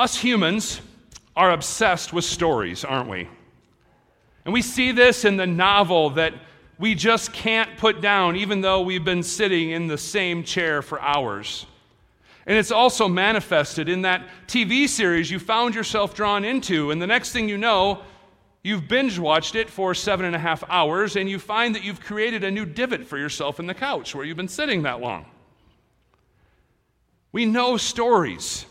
Us humans are obsessed with stories, aren't we? And we see this in the novel that we just can't put down, even though we've been sitting in the same chair for hours. And it's also manifested in that TV series you found yourself drawn into. And the next thing you know, you've binge watched it for seven and a half hours, and you find that you've created a new divot for yourself in the couch where you've been sitting that long. We know stories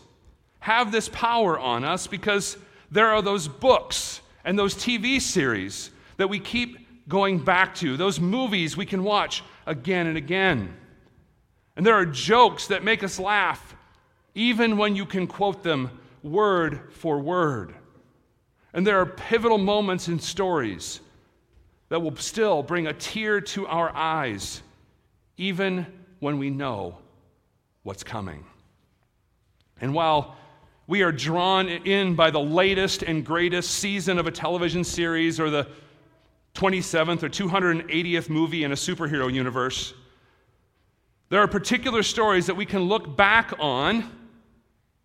have this power on us because there are those books and those TV series that we keep going back to, those movies we can watch again and again. And there are jokes that make us laugh, even when you can quote them word for word. And there are pivotal moments in stories that will still bring a tear to our eyes, even when we know what's coming. And while we are drawn in by the latest and greatest season of a television series or the 27th or 280th movie in a superhero universe. There are particular stories that we can look back on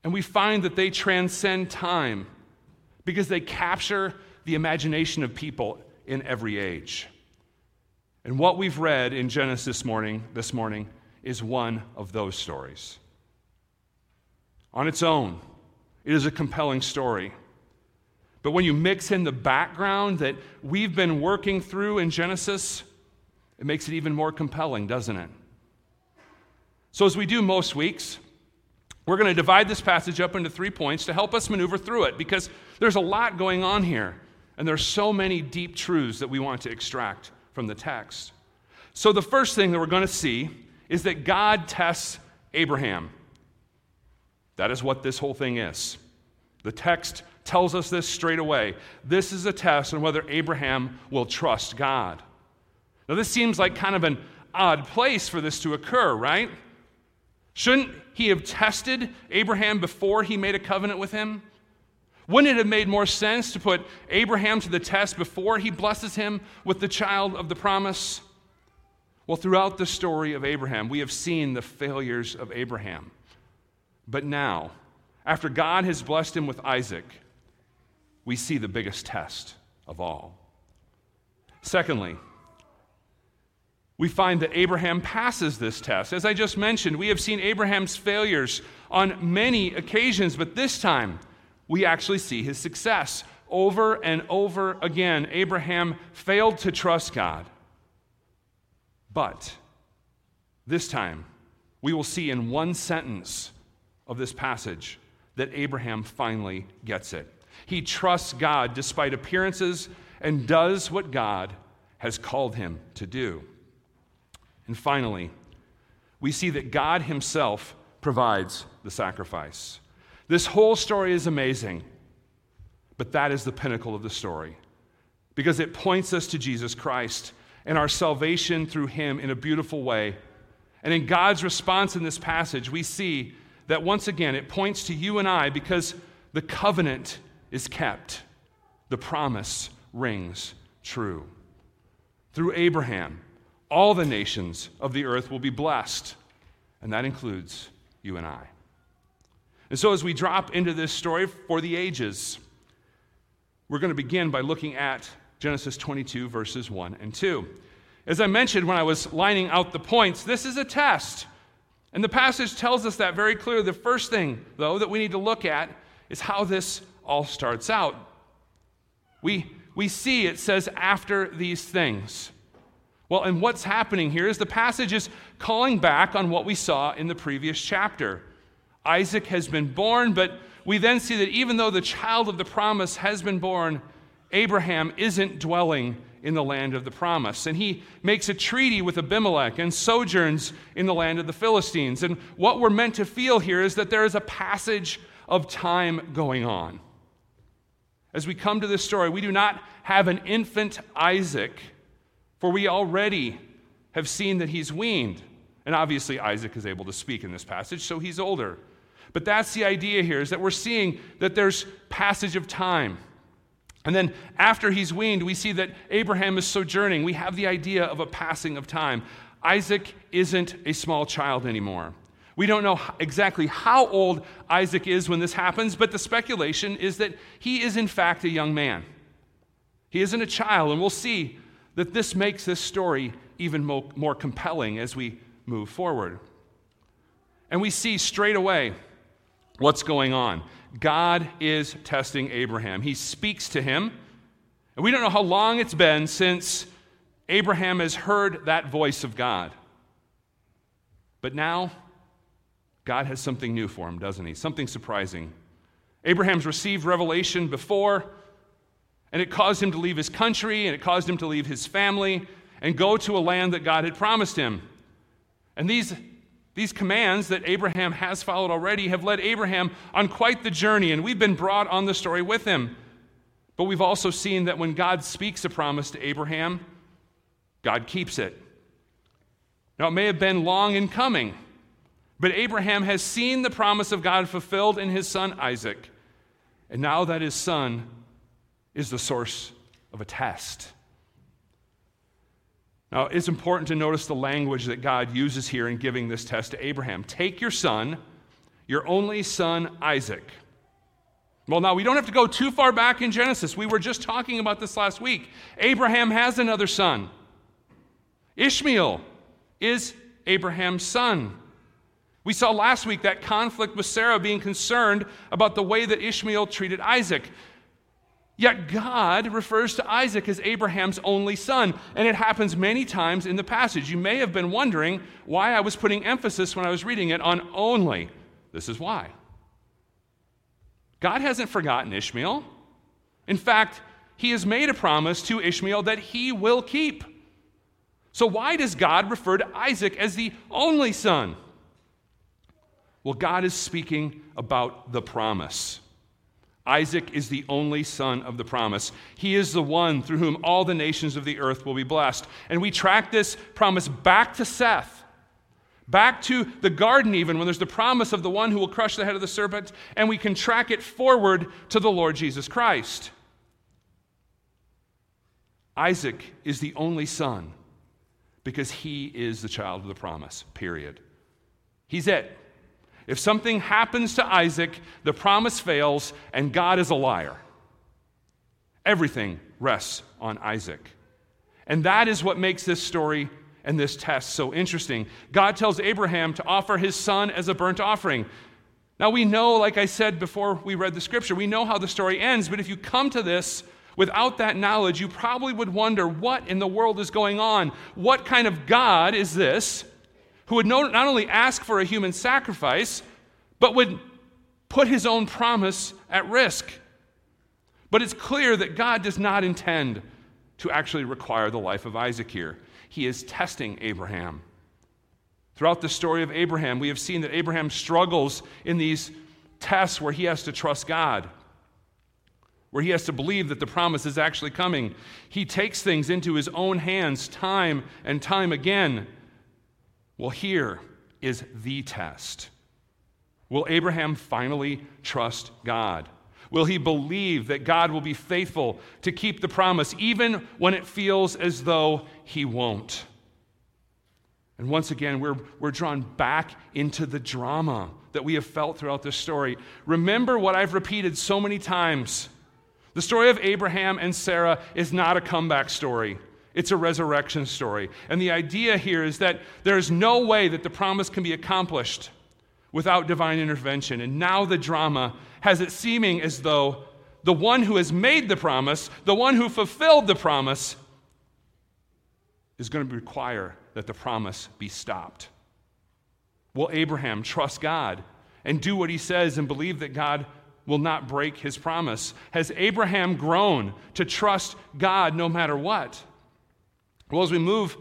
and we find that they transcend time because they capture the imagination of people in every age. And what we've read in Genesis this morning, this morning is one of those stories. On its own, it is a compelling story. But when you mix in the background that we've been working through in Genesis, it makes it even more compelling, doesn't it? So, as we do most weeks, we're going to divide this passage up into three points to help us maneuver through it because there's a lot going on here, and there's so many deep truths that we want to extract from the text. So, the first thing that we're going to see is that God tests Abraham. That is what this whole thing is. The text tells us this straight away. This is a test on whether Abraham will trust God. Now, this seems like kind of an odd place for this to occur, right? Shouldn't he have tested Abraham before he made a covenant with him? Wouldn't it have made more sense to put Abraham to the test before he blesses him with the child of the promise? Well, throughout the story of Abraham, we have seen the failures of Abraham. But now, after God has blessed him with Isaac, we see the biggest test of all. Secondly, we find that Abraham passes this test. As I just mentioned, we have seen Abraham's failures on many occasions, but this time we actually see his success. Over and over again, Abraham failed to trust God. But this time, we will see in one sentence of this passage that Abraham finally gets it. He trusts God despite appearances and does what God has called him to do. And finally, we see that God Himself provides the sacrifice. This whole story is amazing, but that is the pinnacle of the story because it points us to Jesus Christ and our salvation through Him in a beautiful way. And in God's response in this passage, we see that once again it points to you and I because the covenant is kept, the promise rings true. Through Abraham, all the nations of the earth will be blessed, and that includes you and I. And so, as we drop into this story for the ages, we're going to begin by looking at Genesis 22, verses 1 and 2. As I mentioned when I was lining out the points, this is a test. And the passage tells us that very clearly. The first thing, though, that we need to look at is how this all starts out. We, we see it says, after these things. Well, and what's happening here is the passage is calling back on what we saw in the previous chapter. Isaac has been born, but we then see that even though the child of the promise has been born, Abraham isn't dwelling in the land of the promise. And he makes a treaty with Abimelech and sojourns in the land of the Philistines. And what we're meant to feel here is that there is a passage of time going on. As we come to this story, we do not have an infant Isaac, for we already have seen that he's weaned. And obviously, Isaac is able to speak in this passage, so he's older. But that's the idea here, is that we're seeing that there's passage of time. And then after he's weaned, we see that Abraham is sojourning. We have the idea of a passing of time. Isaac isn't a small child anymore. We don't know exactly how old Isaac is when this happens, but the speculation is that he is, in fact, a young man. He isn't a child, and we'll see that this makes this story even more compelling as we move forward. And we see straight away what's going on. God is testing Abraham. He speaks to him, and we don't know how long it's been since Abraham has heard that voice of God. But now, God has something new for him, doesn't he? Something surprising. Abraham's received revelation before, and it caused him to leave his country, and it caused him to leave his family and go to a land that God had promised him. And these, these commands that Abraham has followed already have led Abraham on quite the journey, and we've been brought on the story with him. But we've also seen that when God speaks a promise to Abraham, God keeps it. Now, it may have been long in coming. But Abraham has seen the promise of God fulfilled in his son Isaac. And now that his son is the source of a test. Now, it's important to notice the language that God uses here in giving this test to Abraham. Take your son, your only son Isaac. Well, now we don't have to go too far back in Genesis. We were just talking about this last week. Abraham has another son. Ishmael is Abraham's son. We saw last week that conflict with Sarah being concerned about the way that Ishmael treated Isaac. Yet God refers to Isaac as Abraham's only son, and it happens many times in the passage. You may have been wondering why I was putting emphasis when I was reading it on only. This is why. God hasn't forgotten Ishmael. In fact, he has made a promise to Ishmael that he will keep. So, why does God refer to Isaac as the only son? Well, God is speaking about the promise. Isaac is the only son of the promise. He is the one through whom all the nations of the earth will be blessed. And we track this promise back to Seth, back to the garden, even when there's the promise of the one who will crush the head of the serpent, and we can track it forward to the Lord Jesus Christ. Isaac is the only son because he is the child of the promise, period. He's it. If something happens to Isaac, the promise fails, and God is a liar. Everything rests on Isaac. And that is what makes this story and this test so interesting. God tells Abraham to offer his son as a burnt offering. Now, we know, like I said before we read the scripture, we know how the story ends, but if you come to this without that knowledge, you probably would wonder what in the world is going on? What kind of God is this who would not only ask for a human sacrifice, but would put his own promise at risk. But it's clear that God does not intend to actually require the life of Isaac here. He is testing Abraham. Throughout the story of Abraham, we have seen that Abraham struggles in these tests where he has to trust God, where he has to believe that the promise is actually coming. He takes things into his own hands time and time again. Well, here is the test. Will Abraham finally trust God? Will he believe that God will be faithful to keep the promise, even when it feels as though he won't? And once again, we're, we're drawn back into the drama that we have felt throughout this story. Remember what I've repeated so many times the story of Abraham and Sarah is not a comeback story. It's a resurrection story. And the idea here is that there is no way that the promise can be accomplished without divine intervention. And now the drama has it seeming as though the one who has made the promise, the one who fulfilled the promise, is going to require that the promise be stopped. Will Abraham trust God and do what he says and believe that God will not break his promise? Has Abraham grown to trust God no matter what? Well, as we move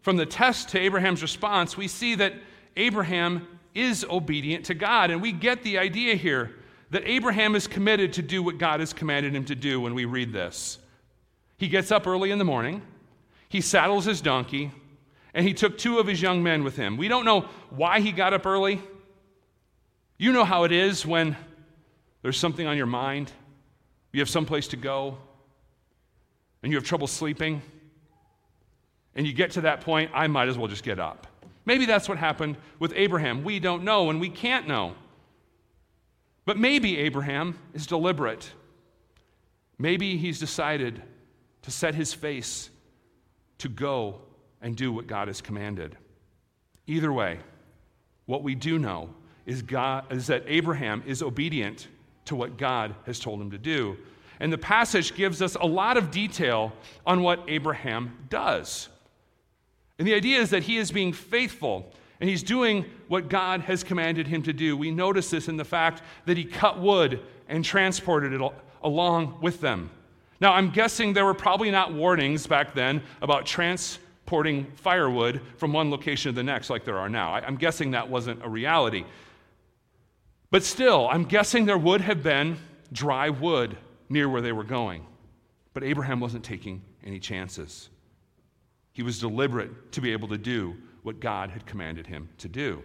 from the test to Abraham's response, we see that Abraham is obedient to God. And we get the idea here that Abraham is committed to do what God has commanded him to do when we read this. He gets up early in the morning, he saddles his donkey, and he took two of his young men with him. We don't know why he got up early. You know how it is when there's something on your mind, you have someplace to go, and you have trouble sleeping and you get to that point, I might as well just get up. Maybe that's what happened with Abraham. We don't know and we can't know. But maybe Abraham is deliberate. Maybe he's decided to set his face to go and do what God has commanded. Either way, what we do know is, God, is that Abraham is obedient to what God has told him to do. And the passage gives us a lot of detail on what Abraham does. And the idea is that he is being faithful and he's doing what God has commanded him to do. We notice this in the fact that he cut wood and transported it along with them. Now, I'm guessing there were probably not warnings back then about transporting firewood from one location to the next like there are now. I'm guessing that wasn't a reality. But still, I'm guessing there would have been dry wood near where they were going. But Abraham wasn't taking any chances. He was deliberate to be able to do what God had commanded him to do.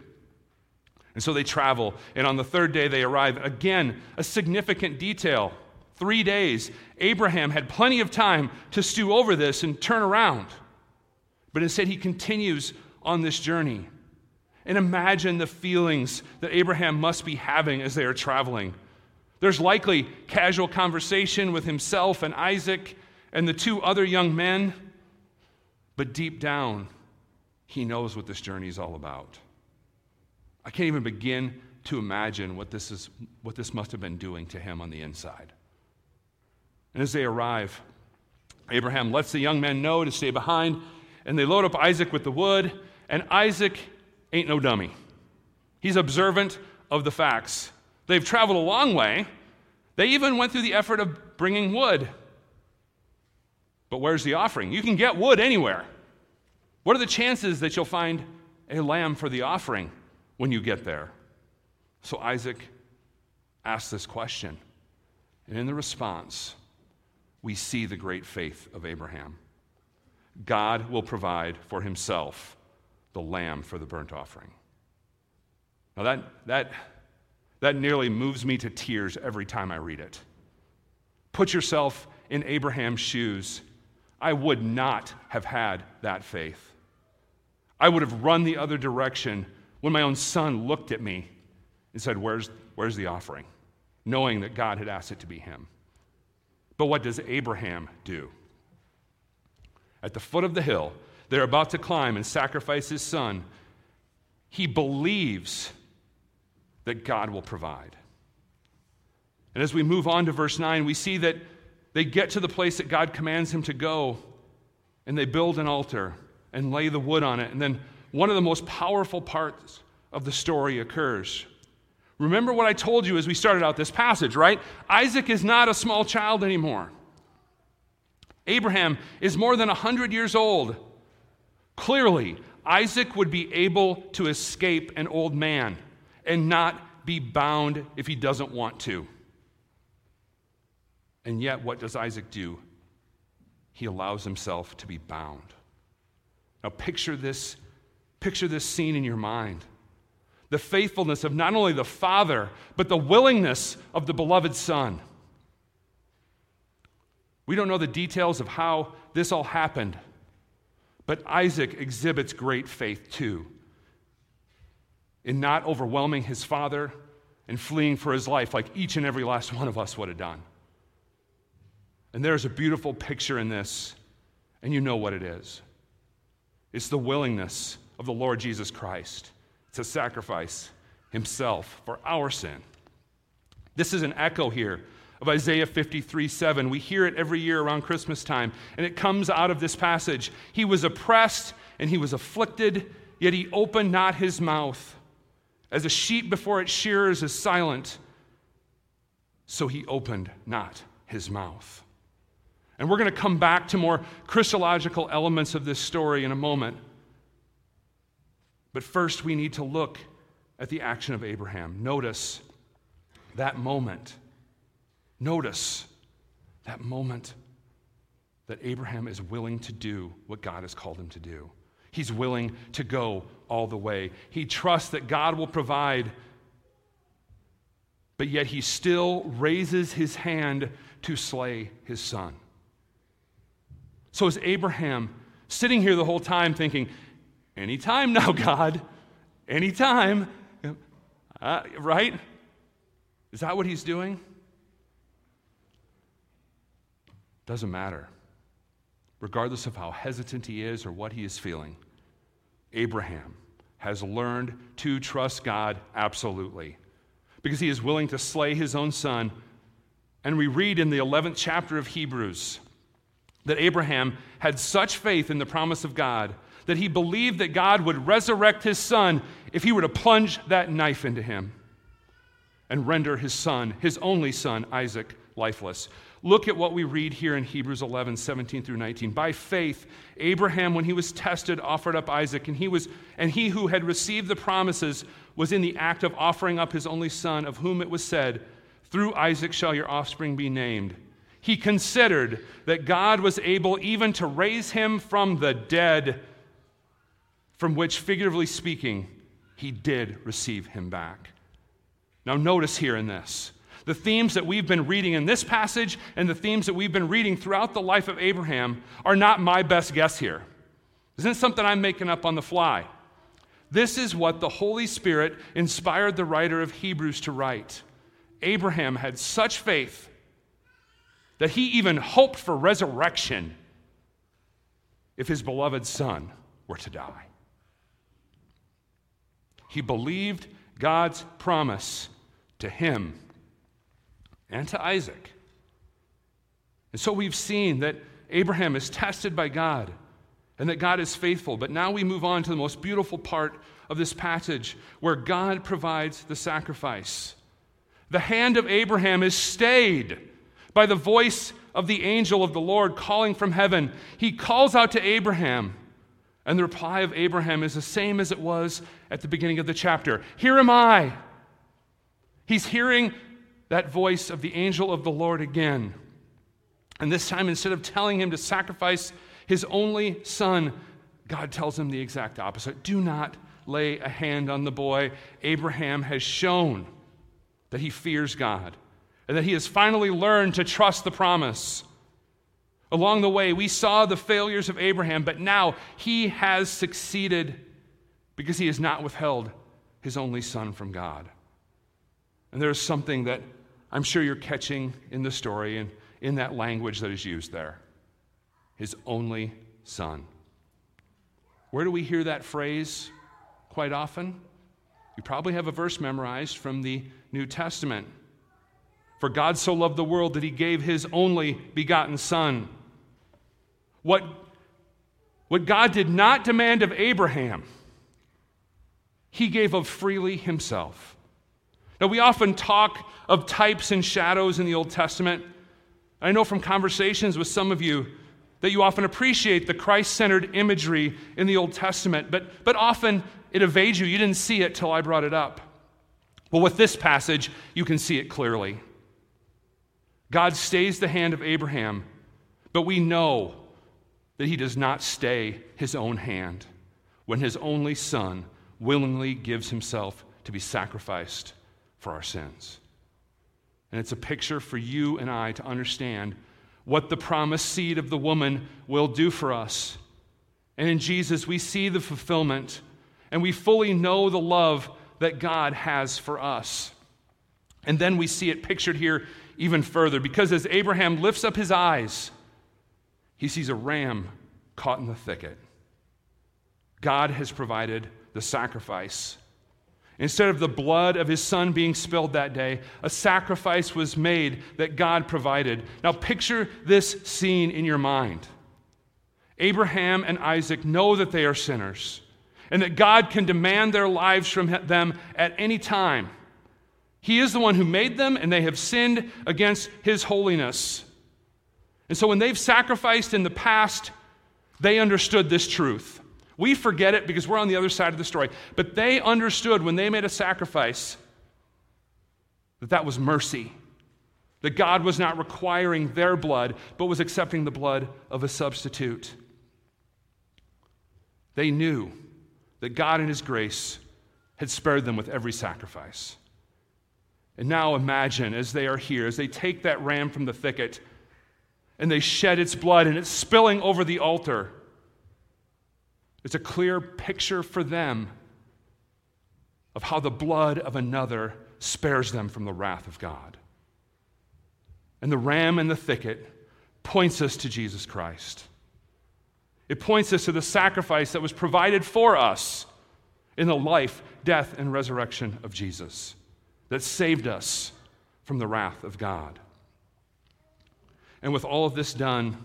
And so they travel, and on the third day they arrive. Again, a significant detail. Three days. Abraham had plenty of time to stew over this and turn around. But instead, he continues on this journey. And imagine the feelings that Abraham must be having as they are traveling. There's likely casual conversation with himself and Isaac and the two other young men. But deep down, he knows what this journey is all about. I can't even begin to imagine what this, is, what this must have been doing to him on the inside. And as they arrive, Abraham lets the young men know to stay behind, and they load up Isaac with the wood, and Isaac ain't no dummy. He's observant of the facts. They've traveled a long way. They even went through the effort of bringing wood. But where's the offering? You can get wood anywhere. What are the chances that you'll find a lamb for the offering when you get there? So Isaac asks this question. And in the response, we see the great faith of Abraham. God will provide for himself the lamb for the burnt offering. Now, that, that, that nearly moves me to tears every time I read it. Put yourself in Abraham's shoes I would not have had that faith. I would have run the other direction when my own son looked at me and said, Where's, where's the offering? knowing that God had asked it to be him. But what does Abraham do? At the foot of the hill, they're about to climb and sacrifice his son. He believes that God will provide. And as we move on to verse 9, we see that they get to the place that God commands him to go, and they build an altar and lay the wood on it. And then one of the most powerful parts of the story occurs. Remember what I told you as we started out this passage, right? Isaac is not a small child anymore. Abraham is more than 100 years old. Clearly, Isaac would be able to escape an old man and not be bound if he doesn't want to. And yet, what does Isaac do? He allows himself to be bound. Now, picture this, picture this scene in your mind. The faithfulness of not only the father, but the willingness of the beloved son. We don't know the details of how this all happened, but Isaac exhibits great faith too in not overwhelming his father and fleeing for his life like each and every last one of us would have done. And there's a beautiful picture in this, and you know what it is it's the willingness of the Lord Jesus Christ to sacrifice himself for our sin. This is an echo here of Isaiah 53 7. We hear it every year around Christmas time, and it comes out of this passage. He was oppressed and he was afflicted, yet he opened not his mouth. As a sheep before its shearers is silent, so he opened not his mouth. And we're going to come back to more Christological elements of this story in a moment. But first, we need to look at the action of Abraham. Notice that moment. Notice that moment that Abraham is willing to do what God has called him to do. He's willing to go all the way. He trusts that God will provide, but yet he still raises his hand to slay his son. So is Abraham sitting here the whole time thinking, Anytime now, God. Anytime. Uh, right? Is that what he's doing? Doesn't matter. Regardless of how hesitant he is or what he is feeling, Abraham has learned to trust God absolutely because he is willing to slay his own son. And we read in the 11th chapter of Hebrews that Abraham had such faith in the promise of God that he believed that God would resurrect his son if he were to plunge that knife into him and render his son, his only son, Isaac, lifeless. Look at what we read here in Hebrews 11, 17 through 19. By faith, Abraham, when he was tested, offered up Isaac, and he, was, and he who had received the promises was in the act of offering up his only son, of whom it was said, Through Isaac shall your offspring be named. He considered that God was able even to raise him from the dead, from which, figuratively speaking, he did receive him back. Now, notice here in this the themes that we've been reading in this passage and the themes that we've been reading throughout the life of Abraham are not my best guess here. Isn't something I'm making up on the fly. This is what the Holy Spirit inspired the writer of Hebrews to write. Abraham had such faith that he even hoped for resurrection if his beloved son were to die. He believed God's promise to him and to Isaac. And so we've seen that Abraham is tested by God and that God is faithful. But now we move on to the most beautiful part of this passage where God provides the sacrifice. The hand of Abraham is stayed by the voice of the angel of the Lord calling from heaven. He calls out to Abraham, and the reply of Abraham is the same as it was at the beginning of the chapter Here am I. He's hearing that voice of the angel of the Lord again. And this time, instead of telling him to sacrifice his only son, God tells him the exact opposite. Do not lay a hand on the boy. Abraham has shown that he fears God and that he has finally learned to trust the promise. Along the way, we saw the failures of Abraham, but now he has succeeded because he has not withheld his only son from God. And there's something that I'm sure you're catching in the story and in that language that is used there. His only son. Where do we hear that phrase quite often? You probably have a verse memorized from the New Testament. For God so loved the world that he gave his only begotten Son. What, what God did not demand of Abraham, he gave of freely himself. Now, we often talk of types and shadows in the Old Testament. I know from conversations with some of you that you often appreciate the Christ centered imagery in the Old Testament, but, but often it evades you. You didn't see it till I brought it up. Well, with this passage, you can see it clearly. God stays the hand of Abraham, but we know that he does not stay his own hand when his only son willingly gives himself to be sacrificed for our sins. And it's a picture for you and I to understand what the promised seed of the woman will do for us. And in Jesus, we see the fulfillment and we fully know the love that God has for us. And then we see it pictured here even further because as Abraham lifts up his eyes, he sees a ram caught in the thicket. God has provided the sacrifice Instead of the blood of his son being spilled that day, a sacrifice was made that God provided. Now, picture this scene in your mind. Abraham and Isaac know that they are sinners and that God can demand their lives from them at any time. He is the one who made them, and they have sinned against his holiness. And so, when they've sacrificed in the past, they understood this truth. We forget it because we're on the other side of the story. But they understood when they made a sacrifice that that was mercy. That God was not requiring their blood, but was accepting the blood of a substitute. They knew that God, in His grace, had spared them with every sacrifice. And now imagine as they are here, as they take that ram from the thicket and they shed its blood and it's spilling over the altar. It's a clear picture for them of how the blood of another spares them from the wrath of God. And the ram in the thicket points us to Jesus Christ. It points us to the sacrifice that was provided for us in the life, death, and resurrection of Jesus that saved us from the wrath of God. And with all of this done,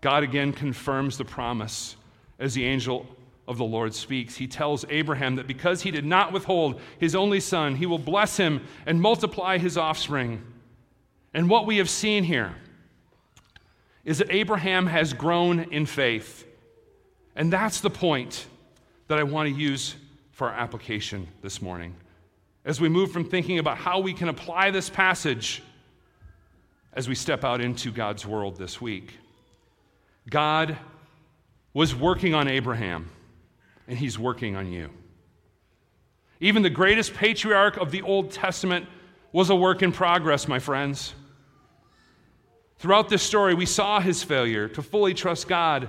God again confirms the promise as the angel of the Lord speaks. He tells Abraham that because he did not withhold his only son, he will bless him and multiply his offspring. And what we have seen here is that Abraham has grown in faith. And that's the point that I want to use for our application this morning. As we move from thinking about how we can apply this passage as we step out into God's world this week. God was working on Abraham, and he's working on you. Even the greatest patriarch of the Old Testament was a work in progress, my friends. Throughout this story, we saw his failure to fully trust God,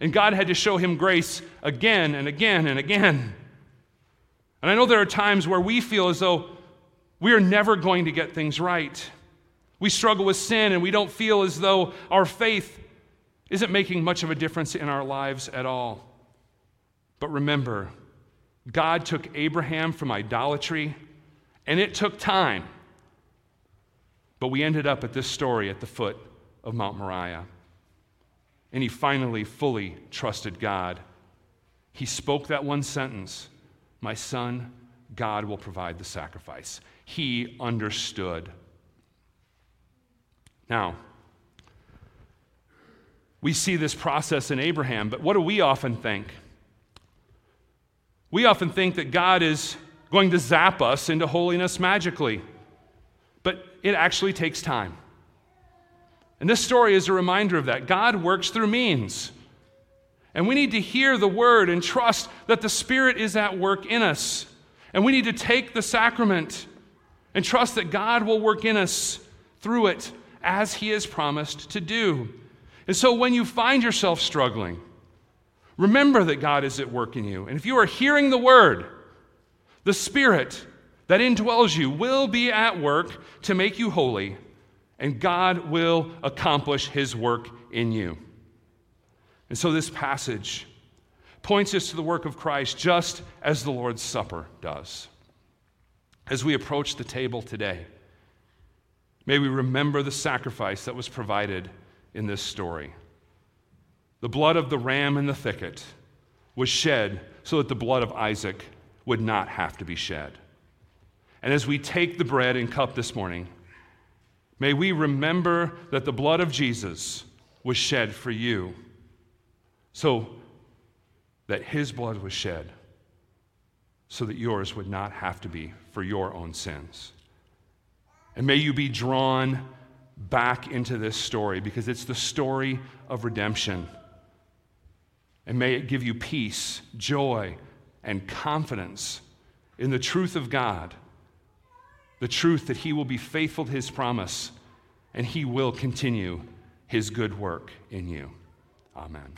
and God had to show him grace again and again and again. And I know there are times where we feel as though we are never going to get things right. We struggle with sin, and we don't feel as though our faith isn't making much of a difference in our lives at all. But remember, God took Abraham from idolatry, and it took time. But we ended up at this story at the foot of Mount Moriah. And he finally fully trusted God. He spoke that one sentence My son, God will provide the sacrifice. He understood. Now, we see this process in Abraham, but what do we often think? We often think that God is going to zap us into holiness magically, but it actually takes time. And this story is a reminder of that. God works through means. And we need to hear the word and trust that the Spirit is at work in us. And we need to take the sacrament and trust that God will work in us through it as He has promised to do. And so when you find yourself struggling, remember that God is at work in you. And if you are hearing the word, the Spirit that indwells you will be at work to make you holy, and God will accomplish his work in you. And so this passage points us to the work of Christ just as the Lord's Supper does. As we approach the table today, may we remember the sacrifice that was provided in this story. The blood of the ram in the thicket was shed so that the blood of Isaac would not have to be shed. And as we take the bread and cup this morning, may we remember that the blood of Jesus was shed for you, so that his blood was shed, so that yours would not have to be for your own sins. And may you be drawn back into this story because it's the story of redemption. And may it give you peace, joy, and confidence in the truth of God, the truth that He will be faithful to His promise and He will continue His good work in you. Amen.